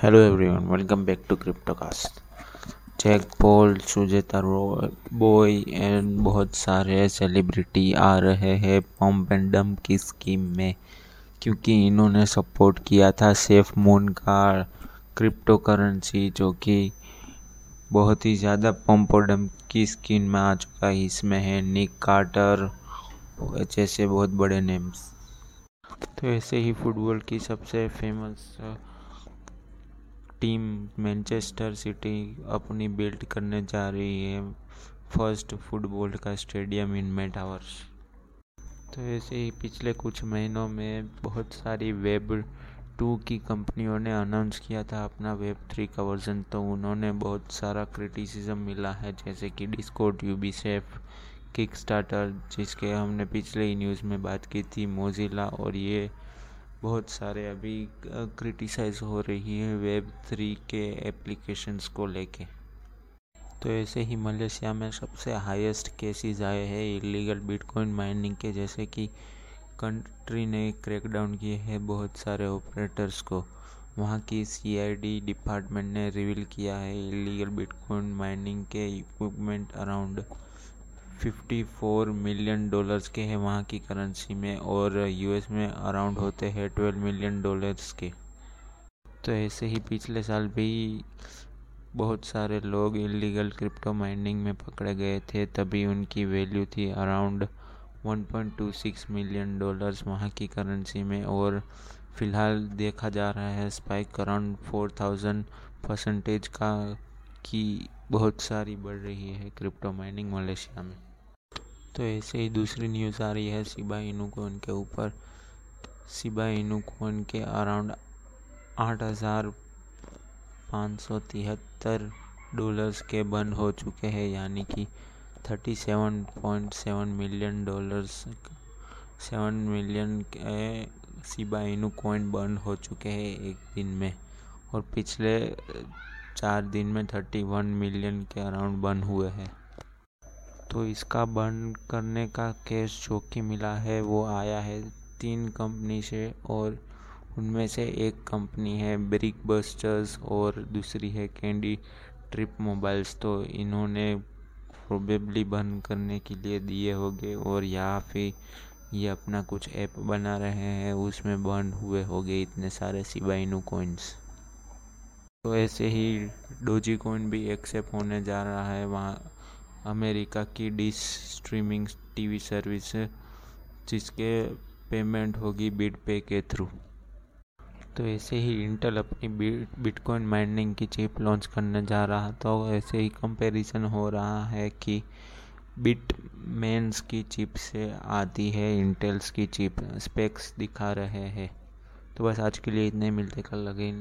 Hello everyone, welcome back to CryptoCast. Jake Paul सुजेता boy and बहुत सारे celebrity आ रहे हैं पम्प एंड डम की स्कीम में। क्योंकि इन्होंने सपोर्ट किया था सेफ़ मून का क्रिप्टो करेंसी जो कि बहुत ही ज़्यादा पम्प और डम की स्कीम में आ चुका है। इसमें है निक कार्टर जैसे बहुत बड़े नेम्स तो ऐसे ही फुटबॉल की सबसे फ़ेमस टीम मैनचेस्टर सिटी अपनी बिल्ड करने जा रही है, फ़र्स्ट फुटबॉल का स्टेडियम इन मेटावर्स तो ऐसे ही पिछले कुछ महीनों में बहुत सारी वेब टू की कंपनियों ने अनाउंस किया था अपना वेब थ्री का वर्जन तो उन्होंने बहुत सारा क्रिटिसिज्म मिला है, जैसे कि डिस्कोड यूबी सेफ़ किक स्टार्टर जिसके हमने पिछले ही न्यूज़ में बात की थी मोजिला और ये बहुत सारे अभी क्रिटिसाइज हो रही है वेब थ्री के एप्लीकेशंस को लेके। तो ऐसे ही मलेशिया में सबसे हाईएस्ट केसेस आए हैं इलीगल बिटकॉइन माइनिंग के, जैसे कि कंट्री ने क्रैकडाउन किए हैं बहुत सारे ऑपरेटर्स को। वहाँ की सीआईडी डिपार्टमेंट ने रिवील किया है इलीगल बिटकॉइन माइनिंग के इक्विपमेंट अराउंड 54 मिलियन डॉलर्स के हैं वहाँ की करेंसी में और यूएस में अराउंड होते हैं 12 मिलियन डॉलर्स के। तो ऐसे ही पिछले साल भी बहुत सारे लोग इलीगल क्रिप्टो माइनिंग में पकड़े गए थे, तभी उनकी वैल्यू थी अराउंड 1.26 मिलियन डॉलर्स वहाँ की करेंसी में और फ़िलहाल देखा जा रहा है स्पाइक अराउंड 4000 परसेंटेज का की बहुत सारी बढ़ रही है क्रिप्टो माइनिंग मलेशिया में। तो ऐसे ही दूसरी न्यूज़ आ रही है सिबा इनू कोइन के ऊपर। सिबा इनू कोइन के अराउंड आठ हज़ार पाँच सौ तिहत्तर डॉलर्स के बंद हो चुके हैं, यानी कि thirty seven point seven million dollars seven million के सिबा इनू बंद हो चुके हैं एक दिन में। और पिछले चार दिन में थर्टी वन मिलियन के अराउंड बंद हुए हैं। तो इसका बंद करने का केस जो कि मिला है, वो आया है तीन कंपनी से और उनमें से एक कंपनी है ब्रिक बस्टर्स और दूसरी है कैंडी ट्रिप मोबाइल्स तो इन्होंने प्रोबेबली बंद करने के लिए दिए होंगे और या फिर ये अपना कुछ ऐप बना रहे हैं, उसमें बंद हुए होंगे इतने सारे सिबाइनू कोइंस तो ऐसे ही डोजी कोइन भी एक्सेप्ट होने जा रहा है, वहाँ अमेरिका की डिश स्ट्रीमिंग टीवी सर्विस है जिसके पेमेंट होगी बिट पे के थ्रू। तो ऐसे ही इंटेल अपनी बिटकॉइन माइनिंग की चिप लॉन्च करने जा रहा तो ऐसे ही कंपैरिजन हो रहा है कि बिट मेंस की चिप से आती है, इंटेल्स की चिप, स्पेक्स दिखा रहे हैं। तो बस आज के लिए इतने, मिलते कल लगे